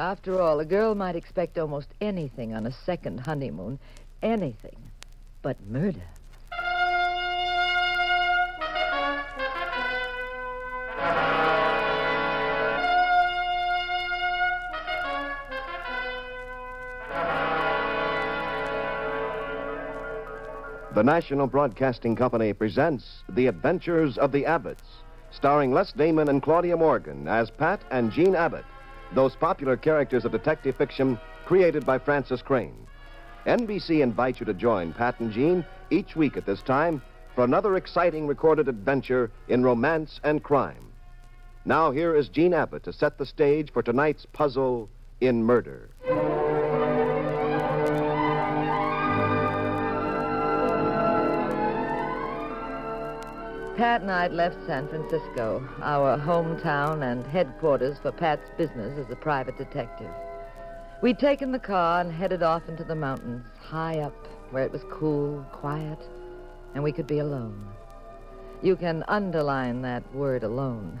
After all, a girl might expect almost anything on a second honeymoon. Anything. But murder. The National Broadcasting Company presents The Adventures of the Abbotts, starring Les Damon and Claudia Morgan as Pat and Jean Abbott, those popular characters of detective fiction created by Frances Crane. NBC invites you to join Pat and Jean each week at this time for another exciting recorded adventure in romance and crime. Now, here is Jean Abbott to set the stage for tonight's puzzle in murder. Pat and I had left San Francisco, our hometown and headquarters for Pat's business as a private detective. We'd taken the car and headed off into the mountains, high up, where it was cool, quiet, and we could be alone. You can underline that word alone.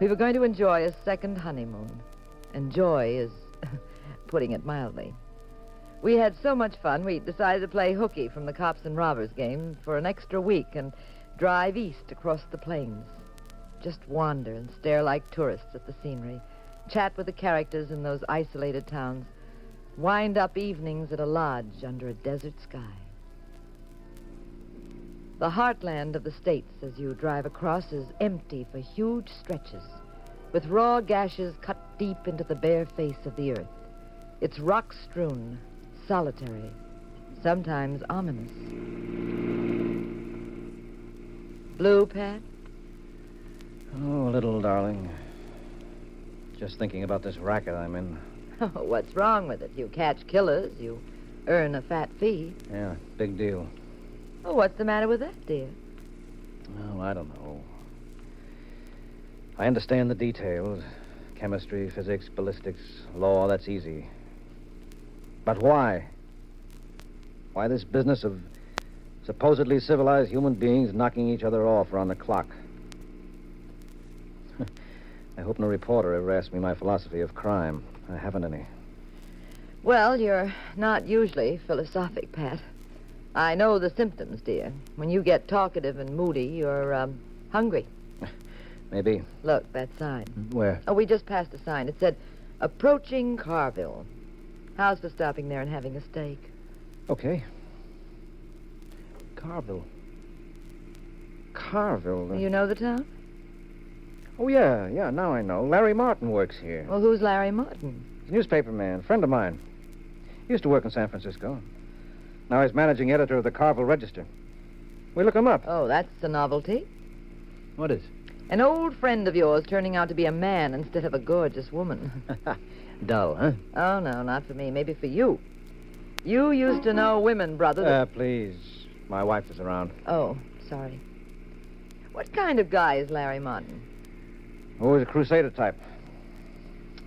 We were going to enjoy a second honeymoon. Enjoy is putting it mildly. We had so much fun, we decided to play hooky from the cops and robbers game for an extra week and drive east across the plains. Just wander and stare like tourists at the scenery, chat with the characters in those isolated towns, wind up evenings at a lodge under a desert sky. The heartland of the states as you drive across is empty for huge stretches, with raw gashes cut deep into the bare face of the earth. It's rock strewn, solitary, sometimes ominous. Blue, Pat? Oh, little darling. Just thinking about this racket I'm in. Oh, what's wrong with it? You catch killers, you earn a fat fee. Yeah, big deal. Oh, what's the matter with that, dear? Oh, I don't know. I understand the details chemistry, physics, ballistics, law, that's easy. But why? Why this business of supposedly civilized human beings knocking each other off around the clock? I hope no reporter ever asked me my philosophy of crime. I haven't any. Well, you're not usually philosophic, Pat. I know the symptoms, dear. When you get talkative and moody, you're um, hungry. Maybe. Look, that sign. Where? Oh, we just passed a sign. It said, approaching Carville. How's for stopping there and having a steak? Okay. Carville. Carville. uh, You know the town? Oh, yeah, yeah, now I know. Larry Martin works here. Well, who's Larry Martin? He's a newspaper man, friend of mine. He used to work in San Francisco. Now he's managing editor of the Carville Register. We look him up. Oh, that's a novelty. What is? An old friend of yours turning out to be a man instead of a gorgeous woman. Dull, huh? oh, no, not for me. Maybe for you. You used to know women, brother. Uh, please. My wife is around. Oh, sorry. What kind of guy is Larry Martin? Oh, he's a crusader type.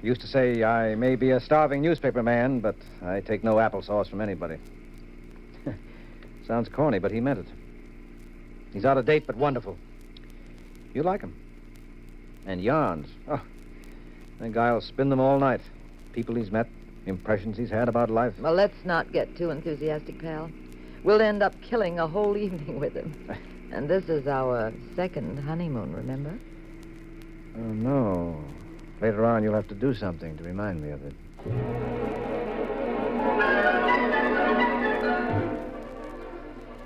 Used to say, I may be a starving newspaper man, but I take no applesauce from anybody. Sounds corny, but he meant it. He's out of date, but wonderful. You like him. And yarns. Oh, that guy'll spin them all night. People he's met, impressions he's had about life. Well, let's not get too enthusiastic, pal. We'll end up killing a whole evening with him. And this is our second honeymoon, remember? Oh, no. Later on, you'll have to do something to remind me of it.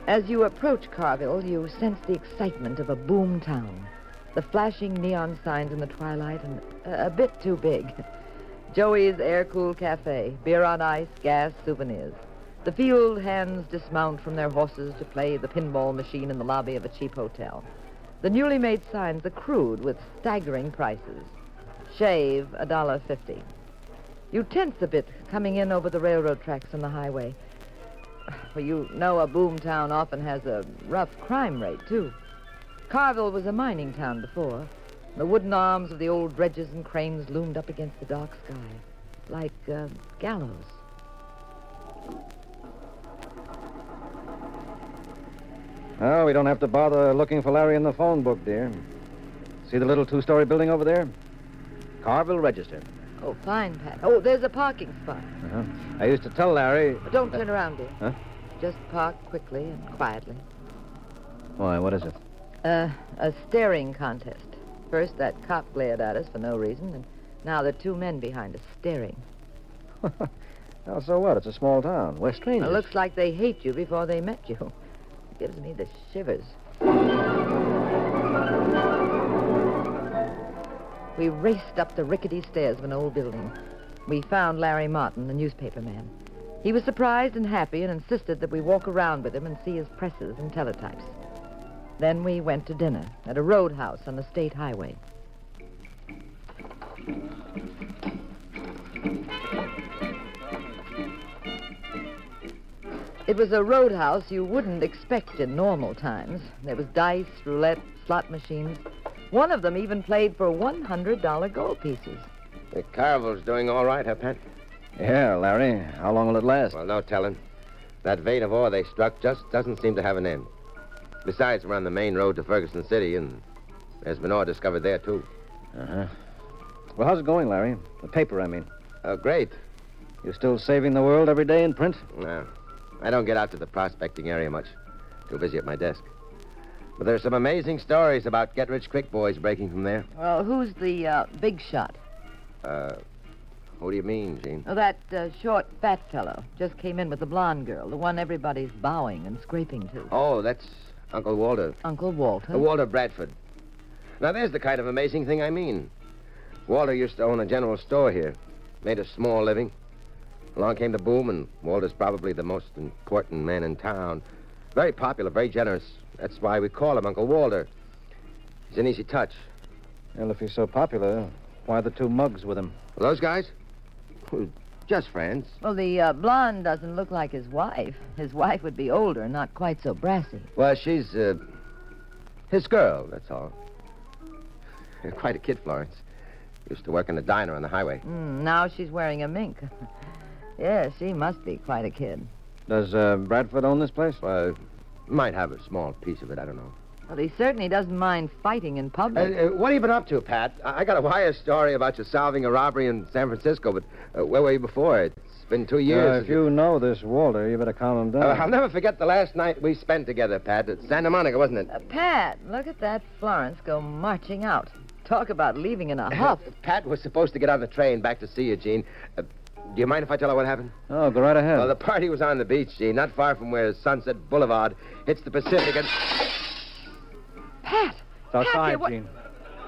As you approach Carville, you sense the excitement of a boom town. The flashing neon signs in the twilight and a, a bit too big. Joey's Air Cool Cafe, beer on ice, gas, souvenirs. The field hands dismount from their horses to play the pinball machine in the lobby of a cheap hotel. The newly made signs are crude with staggering prices. Shave, a dollar fifty. You tense a bit coming in over the railroad tracks on the highway. Well, you know a boom town often has a rough crime rate, too. Carville was a mining town before. The wooden arms of the old dredges and cranes loomed up against the dark sky, like uh, gallows. Oh, we don't have to bother looking for Larry in the phone book, dear. See the little two story building over there? Carville Register. Oh, fine, Pat. Oh, there's a parking spot. Uh-huh. I used to tell Larry. Don't turn around, dear. Huh? Just park quickly and quietly. Why, what is it? Uh, a staring contest. First, that cop glared at us for no reason, and now there are two men behind us staring. Oh, so what? It's a small town. We're strangers. It looks like they hate you before they met you. Gives me the shivers. We raced up the rickety stairs of an old building. We found Larry Martin, the newspaper man. He was surprised and happy and insisted that we walk around with him and see his presses and teletypes. Then we went to dinner at a roadhouse on the state highway. It was a roadhouse you wouldn't expect in normal times. There was dice, roulette, slot machines. One of them even played for $100 gold pieces. The Carville's doing all right, huh, Pat? Yeah, Larry. How long will it last? Well, no telling. That vein of ore they struck just doesn't seem to have an end. Besides, we're on the main road to Ferguson City, and there's been ore discovered there, too. Uh-huh. Well, how's it going, Larry? The paper, I mean. Oh, great. You're still saving the world every day in print? No, I don't get out to the prospecting area much. Too busy at my desk. But there's some amazing stories about get-rich-quick boys breaking from there. Well, who's the uh, big shot? Uh, who do you mean, Jean? Oh, that uh, short, fat fellow. Just came in with the blonde girl, the one everybody's bowing and scraping to. Oh, that's Uncle Walter. Uncle Walter. Uh, Walter Bradford. Now, there's the kind of amazing thing I mean. Walter used to own a general store here, made a small living. Along came the boom, and Walter's probably the most important man in town. Very popular, very generous. That's why we call him Uncle Walter. He's an easy touch. Well, if he's so popular, why the two mugs with him? Those guys? Just friends. Well, the uh, blonde doesn't look like his wife. His wife would be older, not quite so brassy. Well, she's, uh, his girl, that's all. Quite a kid, Florence. Used to work in a diner on the highway. Mm, now she's wearing a mink. yes, she must be quite a kid. Does uh, Bradford own this place? Uh, might have a small piece of it, I don't know. Well, he certainly doesn't mind fighting in Uh, public. uh, what have you been up to, Pat? I I got a wire story about you solving a robbery in San Francisco, but uh, where were you before? It's been two years. Uh, if you know this Walter, you better calm him down. Uh, I'll never forget the last night we spent together, Pat, at Santa Monica, wasn't it? Uh, Pat, look at that Florence go marching out. Talk about leaving in a huff. Pat was supposed to get on the train back to see you, Jean. Uh, do you mind if I tell her what happened? Oh, go right ahead. Well, the party was on the beach, Jean, not far from where Sunset Boulevard hits the Pacific, and Pat! It's outside, Pat, what- Jean.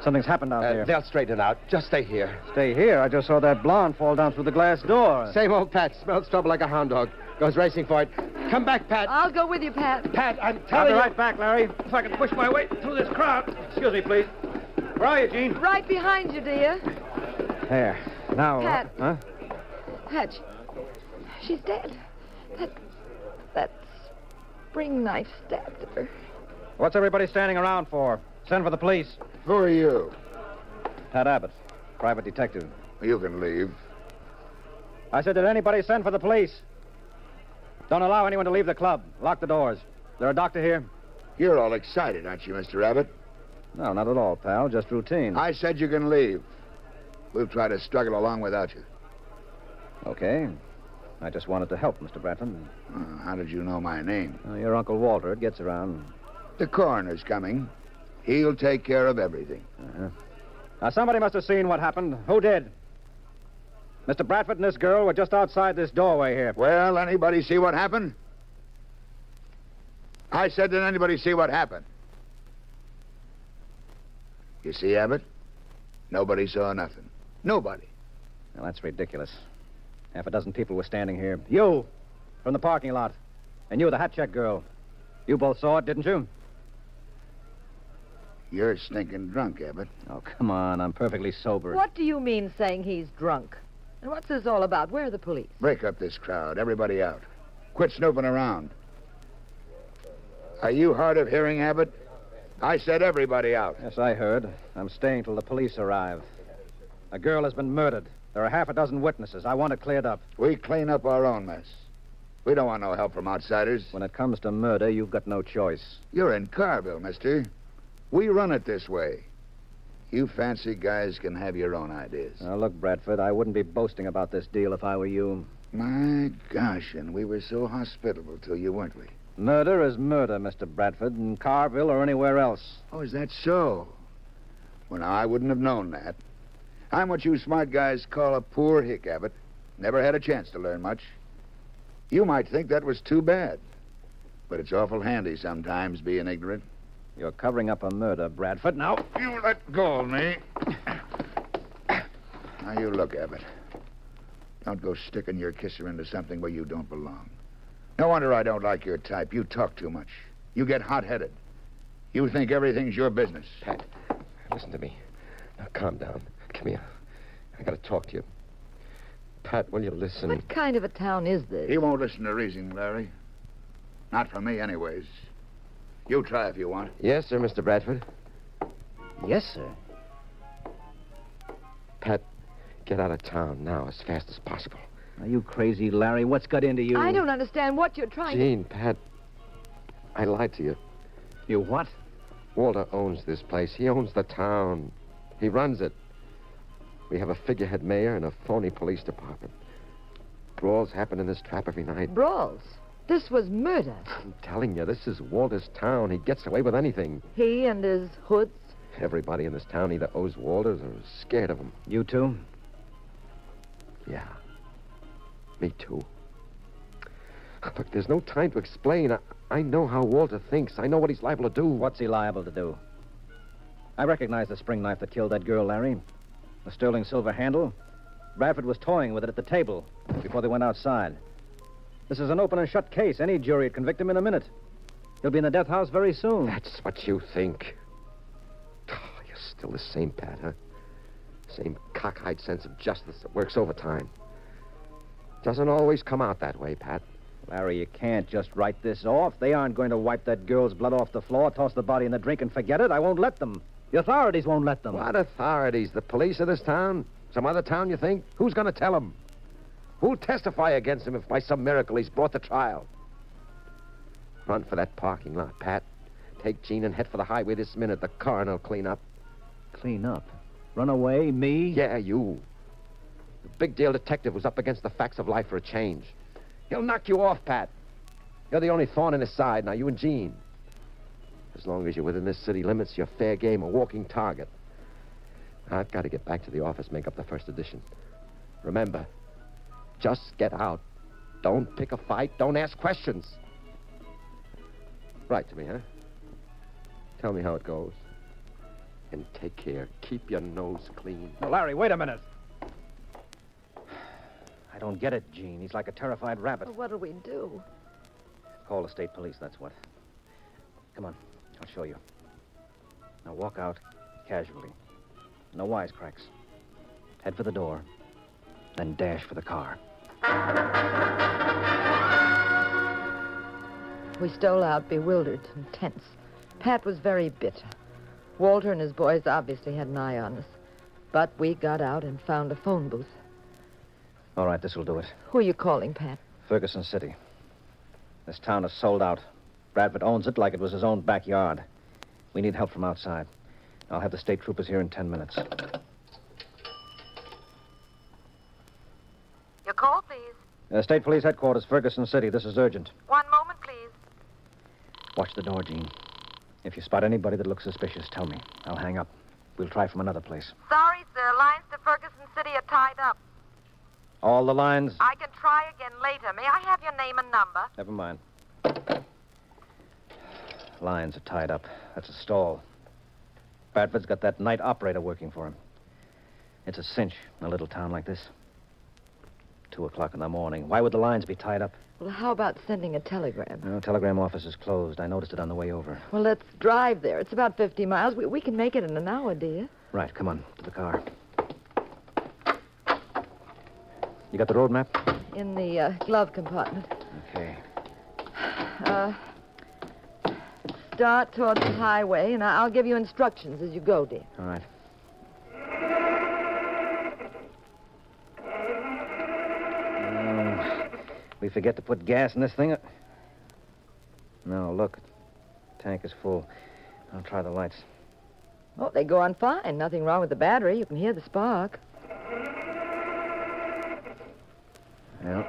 Something's happened out uh, there. they'll straighten it out. Just stay here. Stay here. I just saw that blonde fall down through the glass door. Same old Pat smells trouble like a hound dog. Goes racing for it. Come back, Pat. I'll go with you, Pat. Pat, I'm telling you. I'll telling be you. right back, Larry. If I can push my way through this crowd. Excuse me, please. Where are you, Jean? Right behind you, dear. There. Now. uh, Pat. Huh? Pat, she's dead. That, that spring knife stabbed her. What's everybody standing around for? Send for the police. Who are you? Pat Abbott, private detective. You can leave. I said, did anybody send for the police? Don't allow anyone to leave the club. Lock the doors. There a doctor here? You're all excited, aren't you, Mr. Abbott? No, not at all, pal. Just routine. I said you can leave. We'll try to struggle along without you. Okay. I just wanted to help, Mr. Bradford. Uh, how did you know my name? Uh, your Uncle Walter, it gets around. The coroner's coming. He'll take care of everything. Uh-huh. Now, somebody must have seen what happened. Who did? Mr. Bradford and this girl were just outside this doorway here. Well, anybody see what happened? I said, did anybody see what happened? You see, Abbott? Nobody saw nothing. Nobody. Now, that's ridiculous. Half a dozen people were standing here. You, from the parking lot. And you, the hat check girl. You both saw it, didn't you? You're stinking drunk, Abbott. Oh, come on. I'm perfectly sober. What do you mean saying he's drunk? And what's this all about? Where are the police? Break up this crowd. Everybody out. Quit snooping around. Are you hard of hearing, Abbott? I said everybody out. Yes, I heard. I'm staying till the police arrive. A girl has been murdered. There are half a dozen witnesses. I want it cleared up. We clean up our own mess. We don't want no help from outsiders. When it comes to murder, you've got no choice. You're in Carville, mister. We run it this way. You fancy guys can have your own ideas. Now, look, Bradford, I wouldn't be boasting about this deal if I were you. My gosh, and we were so hospitable to you weren't we? Murder is murder, Mr. Bradford, in Carville or anywhere else. Oh, is that so? Well, now, I wouldn't have known that. I'm what you smart guys call a poor hick, Abbott. Never had a chance to learn much. You might think that was too bad. But it's awful handy sometimes being ignorant. You're covering up a murder, Bradford. Now, You let go of me. Now, you look, Abbott. Don't go sticking your kisser into something where you don't belong. No wonder I don't like your type. You talk too much. You get hot headed. You think everything's your business. Pat, listen to me. Now, calm down. Come here. I gotta talk to you. Pat, will you listen? What kind of a town is this? He won't listen to reason, Larry. Not for me, anyways. You try if you want. Yes, sir, Mr. Bradford. yes, sir. Pat, get out of town now as fast as possible. Are you crazy, Larry? What's got into you? I don't understand what you're trying to... Jean, Pat, I lied to you. You what? Walter owns this place. He owns the town. He runs it. We have a figurehead mayor and a phony police department. Brawls happen in this trap every night. Brawls. This was murder. I'm telling you, this is Walter's town. He gets away with anything. He and his hoods. Everybody in this town either owes Walters or is scared of him. You too? Yeah. Me too. Look, there's no time to explain. I, I know how Walter thinks. I know what he's liable to do. What's he liable to do? I recognize the spring knife that killed that girl, Larry. The sterling silver handle. Bradford was toying with it at the table before they went outside. This is an open and shut case. Any jury would convict him in a minute. He'll be in the death house very soon. That's what you think. Oh, you're still the same, Pat, huh? Same cockeyed sense of justice that works overtime. Doesn't always come out that way, Pat. Larry, you can't just write this off. They aren't going to wipe that girl's blood off the floor, toss the body in the drink, and forget it. I won't let them. The authorities won't let them. What authorities? The police of this town? Some other town, you think? Who's going to tell him? Who'll testify against him if by some miracle he's brought to trial? Run for that parking lot, Pat. Take Jean and head for the highway this minute. The coroner'll clean up. Clean up. Run away? Me? Yeah, you. The big deal detective was up against the facts of life for a change. He'll knock you off, Pat. You're the only thorn in his side now, you and Jean. As long as you're within this city limits, you're fair game, a walking target. I've got to get back to the office, make up the first edition. Remember, just get out. Don't pick a fight. Don't ask questions. Write to me, huh? Tell me how it goes. And take care. Keep your nose clean. No, Larry, wait a minute. I don't get it, Jean. He's like a terrified rabbit. Well, what'll we do? Call the state police, that's what. Come on, I'll show you. Now walk out casually. No wisecracks. Head for the door, then dash for the car. We stole out, bewildered and tense. Pat was very bitter. Walter and his boys obviously had an eye on us. But we got out and found a phone booth. All right, this will do it. Who are you calling, Pat? Ferguson City. This town is sold out. Bradford owns it like it was his own backyard. We need help from outside. I'll have the state troopers here in ten minutes. Your call, please. Uh, state Police Headquarters, Ferguson City. This is urgent. One moment, please. Watch the door, Jean. If you spot anybody that looks suspicious, tell me. I'll hang up. We'll try from another place. Sorry, sir. Lines to Ferguson City are tied up. All the lines. I can try again later. May I have your name and number? Never mind. Lines are tied up. That's a stall. Bradford's got that night operator working for him. It's a cinch in a little town like this. Two o'clock in the morning. Why would the lines be tied up? Well, how about sending a telegram? No, telegram office is closed. I noticed it on the way over. Well, let's drive there. It's about 50 miles. We, we can make it in an hour, dear. Right, come on, to the car. You got the road map? In the uh, glove compartment. Okay. Uh, start towards the highway, and I- I'll give you instructions as you go, dear. All right. Um, we forget to put gas in this thing? No, look. Tank is full. I'll try the lights. Oh, they go on fine. Nothing wrong with the battery. You can hear the spark. Well,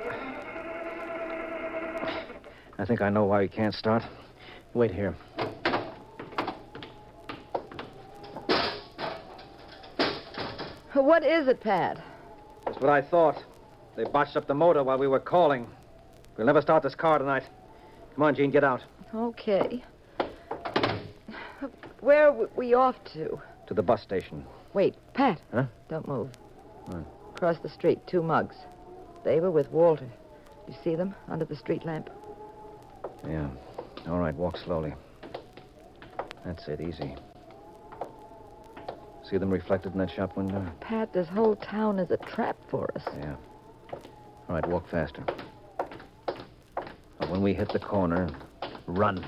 I think I know why we can't start. Wait here. What is it, Pat? That's what I thought. They botched up the motor while we were calling. We'll never start this car tonight. Come on, Jean, get out. Okay. Where are we off to? To the bus station. Wait, Pat. Huh? Don't move. What? Across the street, two mugs. They were with Walter. You see them under the street lamp? Yeah. All right, walk slowly. That's it, easy. See them reflected in that shop window? Pat, this whole town is a trap for us. Yeah. All right, walk faster. When we hit the corner, run.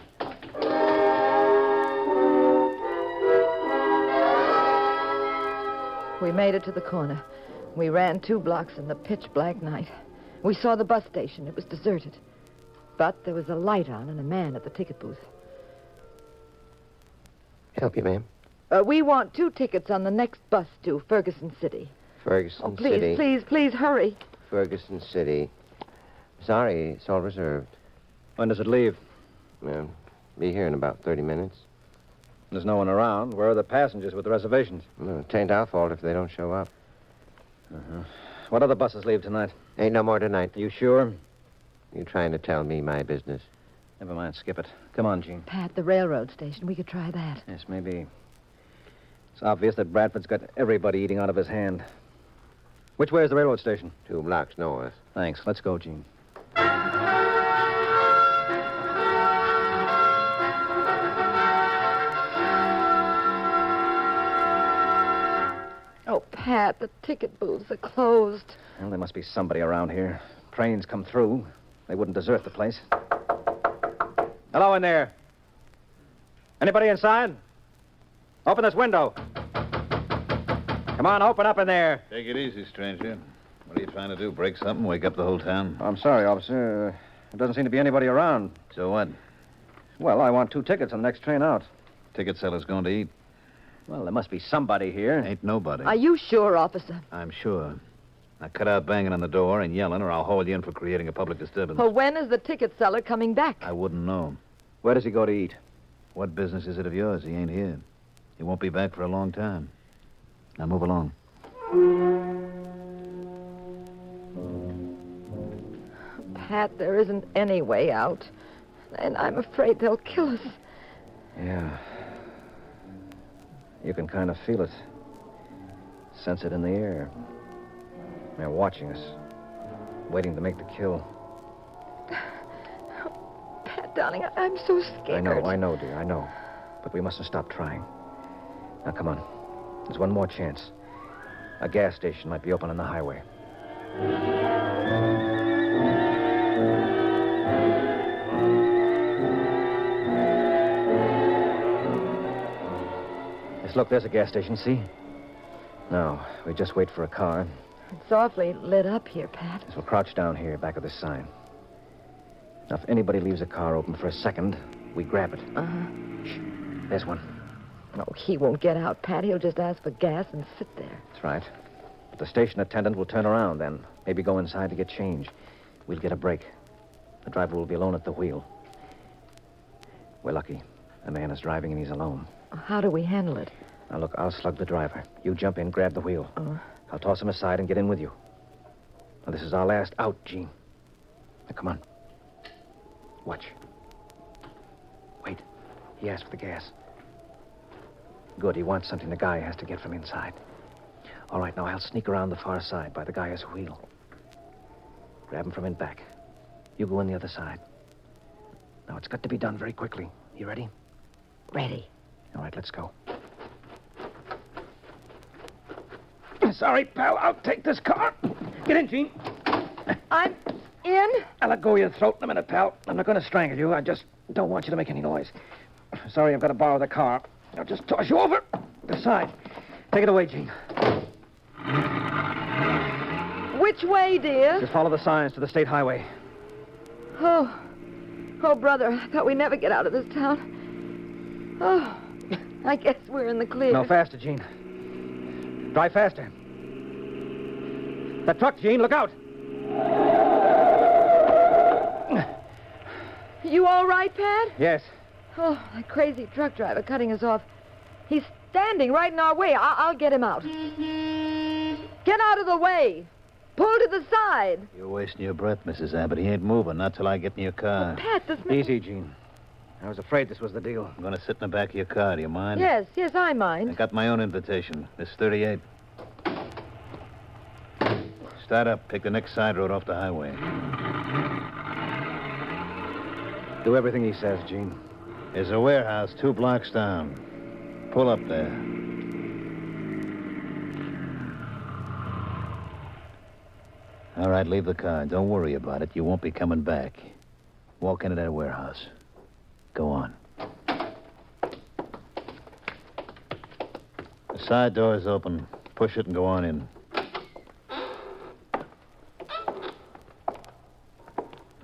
We made it to the corner. We ran two blocks in the pitch black night. We saw the bus station. It was deserted. But there was a light on and a man at the ticket booth. Help you, ma'am. Uh, we want two tickets on the next bus to Ferguson City. Ferguson Oh, please, City. please, please hurry. Ferguson City. Sorry, it's all reserved. When does it leave? Ma'am, be here in about 30 minutes. There's no one around. Where are the passengers with the reservations? Well, it ain't our fault if they don't show up. Uh-huh. What other buses leave tonight? Ain't no more tonight. Are You sure? You trying to tell me my business? Never mind, skip it. Come on, Jean. Pat, the railroad station. We could try that. Yes, maybe. It's obvious that Bradford's got everybody eating out of his hand. Which way is the railroad station? Two blocks north. Thanks. Let's go, Jean. Oh, Pat, the ticket booths are closed. Well, there must be somebody around here. Trains come through. They wouldn't desert the place. Hello in there. Anybody inside? Open this window. Come on, open up in there. Take it easy, stranger. What are you trying to do? Break something? Wake up the whole town? I'm sorry, officer. Uh, there doesn't seem to be anybody around. So what? Well, I want two tickets on the next train out. Ticket seller's going to eat. Well, there must be somebody here. Ain't nobody. Are you sure, officer? I'm sure. Now cut out banging on the door and yelling, or I'll haul you in for creating a public disturbance. Well, when is the ticket seller coming back? I wouldn't know. Where does he go to eat? What business is it of yours? He ain't here. He won't be back for a long time. Now move along. Pat, there isn't any way out. And I'm afraid they'll kill us. Yeah. You can kind of feel it. Sense it in the air. They're watching us. Waiting to make the kill. Pat, darling, I'm so scared. I know, I know, dear, I know. But we mustn't stop trying. Now, come on. There's one more chance. A gas station might be open on the highway. Yes, look, there's a gas station, see? No, we just wait for a car. It's awfully lit up here, Pat. So we'll crouch down here, back of this sign. Now, if anybody leaves a car open for a second, we grab it. Uh-huh. There's one. No, he won't get out, Pat. He'll just ask for gas and sit there. That's right. But the station attendant will turn around then. Maybe go inside to get change. We'll get a break. The driver will be alone at the wheel. We're lucky. The man is driving and he's alone. How do we handle it? Now, look, I'll slug the driver. You jump in, grab the wheel. Uh. I'll toss him aside and get in with you. Now, this is our last out, Jean. Now, come on. Watch. Wait. He asked for the gas. Good. He wants something the guy has to get from inside. All right, now I'll sneak around the far side by the guy's wheel. Grab him from in back. You go in the other side. Now, it's got to be done very quickly. You ready? Ready. All right, let's go. Sorry, pal. I'll take this car. Get in, Jean. I'm in. I'll let go of your throat in a minute, pal. I'm not going to strangle you. I just don't want you to make any noise. Sorry, I've got to borrow the car. I'll just toss you over the side. Take it away, Jean. Which way, dear? Just follow the signs to the state highway. Oh. Oh, brother, I thought we'd never get out of this town. Oh. I guess we're in the clear. No, faster, Jean. Drive faster. That truck, Jean, look out. You all right, Pat? Yes. Oh, that crazy truck driver cutting us off. He's standing right in our way. I- I'll get him out. Get out of the way. Pull to the side. You're wasting your breath, Mrs. Abbott. He ain't moving, not till I get in your car. Pat, this man... Easy, Jean. I was afraid this was the deal. I'm going to sit in the back of your car. Do you mind? Yes, yes, I mind. I mind. got my own invitation. Miss 38. Start up. Take the next side road off the highway. Do everything he says, Jean. There's a warehouse two blocks down. Pull up there. All right, leave the car. Don't worry about it. You won't be coming back. Walk into that warehouse. Go on. The side door is open. Push it and go on in.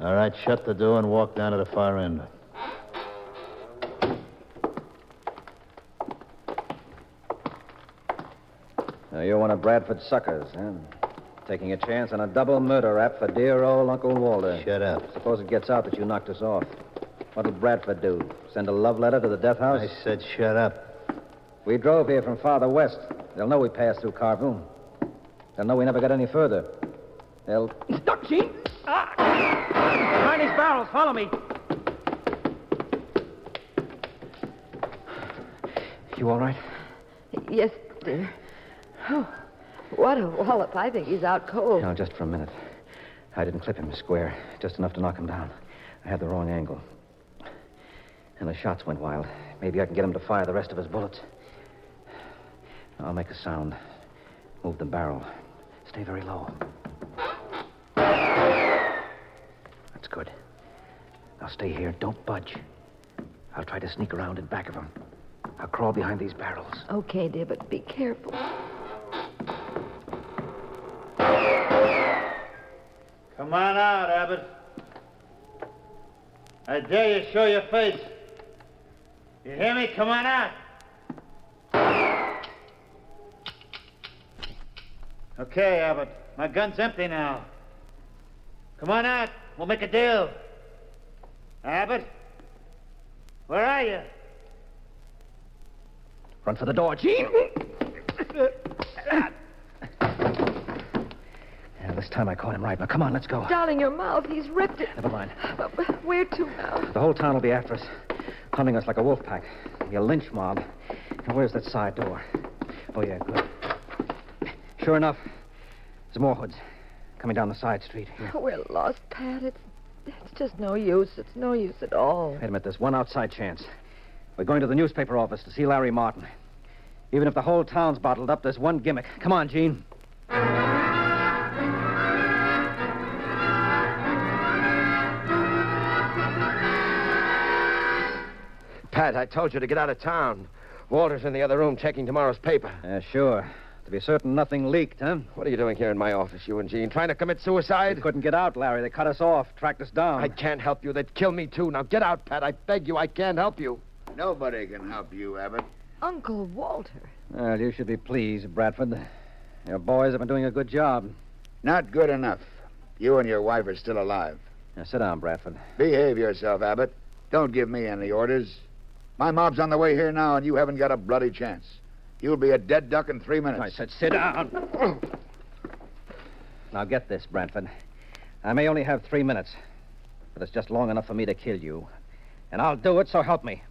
All right, shut the door and walk down to the far end. Now, you're one of Bradford's suckers, huh? Taking a chance on a double murder rap for dear old Uncle Walter. Shut up. Suppose it gets out that you knocked us off. What'll Bradford do? Send a love letter to the death house? I said shut up. We drove here from farther west. They'll know we passed through Carboon. They'll know we never got any further. They'll. Duck, Jean! Ah! Behind these barrels, follow me. You all right? Yes, dear. Oh, what a wallop. I think he's out cold. No, just for a minute. I didn't clip him square, just enough to knock him down. I had the wrong angle. And the shots went wild. Maybe I can get him to fire the rest of his bullets. I'll make a sound. Move the barrel. Stay very low. Good. Now stay here. Don't budge. I'll try to sneak around in back of him. I'll crawl behind these barrels. Okay, dear, but be careful. Come on out, Abbott. I dare you show your face. You hear me? Come on out. Okay, Abbott. My gun's empty now. Come on out. We'll make a deal. Abbott? Where are you? Run for the door, Jean. Yeah, this time I caught him right. Now, come on, let's go. Darling, your mouth. He's ripped it. Never mind. But- but Where to now? The whole town will be after us, hunting us like a wolf pack. Be a lynch mob. And where's that side door? Oh, yeah, good. Sure enough, there's more hoods coming down the side street. Here. We're lost, Pat. It's, it's just no use. It's no use at all. Wait a minute, there's one outside chance. We're going to the newspaper office to see Larry Martin. Even if the whole town's bottled up, there's one gimmick. Come on, Jean. Pat, I told you to get out of town. Walter's in the other room checking tomorrow's paper. Uh, sure. To be certain nothing leaked, huh? What are you doing here in my office, you and Jean? Trying to commit suicide? We couldn't get out, Larry. They cut us off, tracked us down. I can't help you. They'd kill me, too. Now get out, Pat. I beg you. I can't help you. Nobody can help you, Abbott. Uncle Walter. Well, you should be pleased, Bradford. Your boys have been doing a good job. Not good enough. You and your wife are still alive. Now, sit down, Bradford. Behave yourself, Abbott. Don't give me any orders. My mob's on the way here now, and you haven't got a bloody chance. You'll be a dead duck in three minutes. I said sit down. now, get this, Bradford. I may only have three minutes, but it's just long enough for me to kill you. And I'll do it, so help me.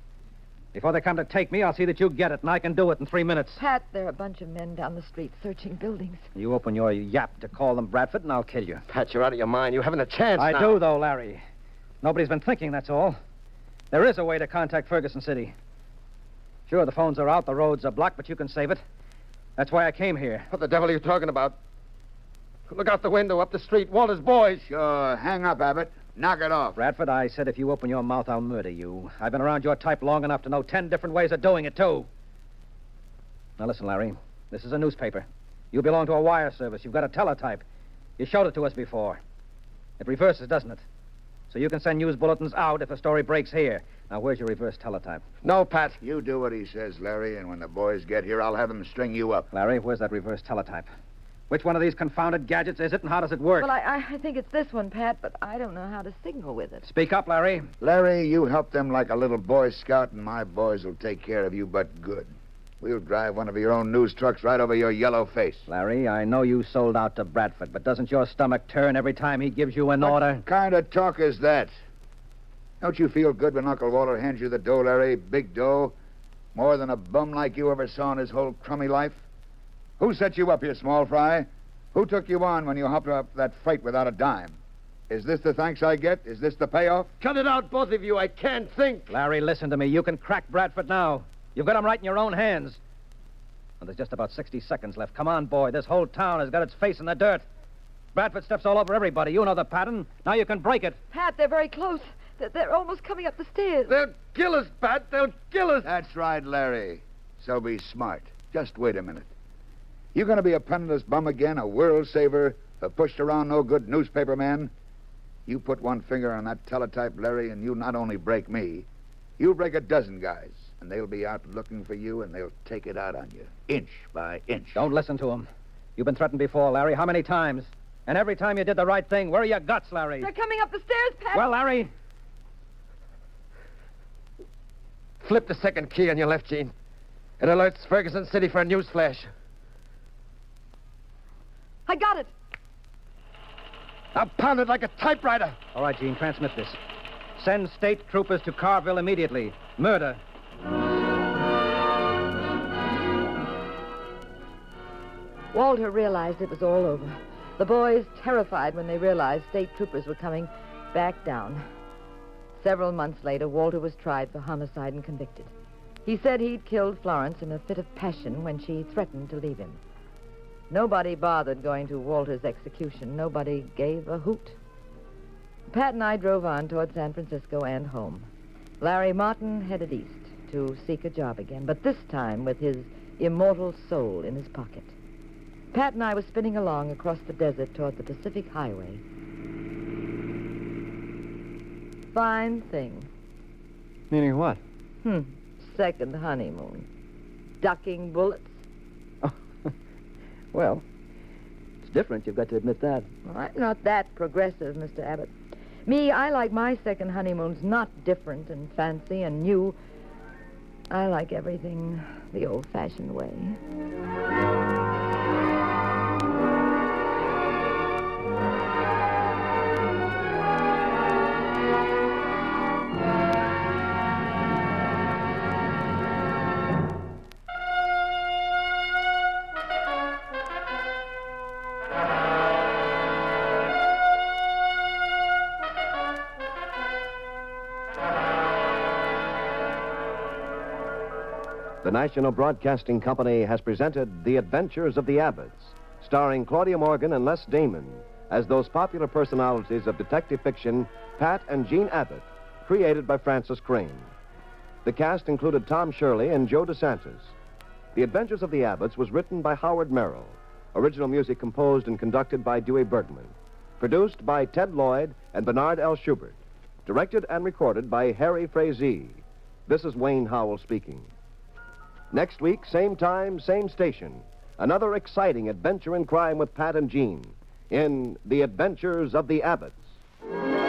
Before they come to take me, I'll see that you get it, and I can do it in three minutes. Pat, there are a bunch of men down the street searching buildings. You open your yap to call them Bradford, and I'll kill you. Pat, you're out of your mind. You haven't a chance I now. do, though, Larry. Nobody's been thinking, that's all. There is a way to contact Ferguson City. Sure, the phones are out, the roads are blocked, but you can save it. That's why I came here. What the devil are you talking about? Look out the window, up the street. Walter's boys. Sure, hang up, Abbott. Knock it off. Bradford, I said if you open your mouth, I'll murder you. I've been around your type long enough to know ten different ways of doing it, too. Now, listen, Larry. This is a newspaper. You belong to a wire service. You've got a teletype. You showed it to us before. It reverses, doesn't it? so you can send news bulletins out if a story breaks here. Now, where's your reverse teletype? No, Pat. You do what he says, Larry, and when the boys get here, I'll have them string you up. Larry, where's that reverse teletype? Which one of these confounded gadgets is it, and how does it work? Well, I, I think it's this one, Pat, but I don't know how to signal with it. Speak up, Larry. Larry, you help them like a little Boy Scout, and my boys will take care of you but good. We'll drive one of your own news trucks right over your yellow face. Larry, I know you sold out to Bradford, but doesn't your stomach turn every time he gives you an What order? What kind of talk is that? Don't you feel good when Uncle Walter hands you the dough, Larry? Big dough? More than a bum like you ever saw in his whole crummy life? Who set you up here, small fry? Who took you on when you hopped up that freight without a dime? Is this the thanks I get? Is this the payoff? Cut it out, both of you. I can't think. Larry, listen to me. You can crack Bradford now. You've got him right in your own hands. And there's just about 60 seconds left. Come on, boy. This whole town has got its face in the dirt. Bradford steps all over everybody. You know the pattern. Now you can break it. Pat, they're very close. They're, they're almost coming up the stairs. They'll kill us, Pat. They'll kill us. That's right, Larry. So be smart. Just wait a minute. You gonna be a penniless bum again, a world saver, a pushed around no good newspaper man? You put one finger on that teletype, Larry, and you not only break me, you'll break a dozen guys. And they'll be out looking for you, and they'll take it out on you, inch by inch. Don't listen to him. You've been threatened before, Larry. How many times? And every time you did the right thing, where are your guts, Larry? They're coming up the stairs, Pat. Well, Larry, Flip the second key on your left, Jean. It alerts Ferguson City for a news flash. I got it. Now pound it like a typewriter. All right, Jean, transmit this. Send state troopers to Carville immediately. Murder. Walter realized it was all over. The boys, terrified when they realized state troopers were coming, backed down. Several months later, Walter was tried for homicide and convicted. He said he'd killed Florence in a fit of passion when she threatened to leave him. Nobody bothered going to Walter's execution. Nobody gave a hoot. Pat and I drove on toward San Francisco and home. Larry Martin headed east to seek a job again, but this time with his immortal soul in his pocket. Pat and I were spinning along across the desert toward the Pacific Highway. Fine thing. Meaning what? Hmm. Second honeymoon. Ducking bullets. Oh. Well, it's different. You've got to admit that. Well, I'm not that progressive, Mr. Abbott. Me, I like my second honeymoons not different and fancy and new. I like everything the old fashioned way. National Broadcasting Company has presented The Adventures of the Abbotts, starring Claudia Morgan and Les Damon as those popular personalities of detective fiction, Pat and Jean Abbott, created by Frances Crane. The cast included Tom Shirley and Joe DeSantis. The Adventures of the Abbotts was written by Howard Merrill. Original music composed and conducted by Dewey Bergman. Produced by Ted Lloyd and Bernard L. Schubert. Directed and recorded by Harry Frazee. This is Wayne Howell speaking. Next week, same time, same station. Another exciting adventure in crime with Pat and Jean in The Adventures of the Abbotts.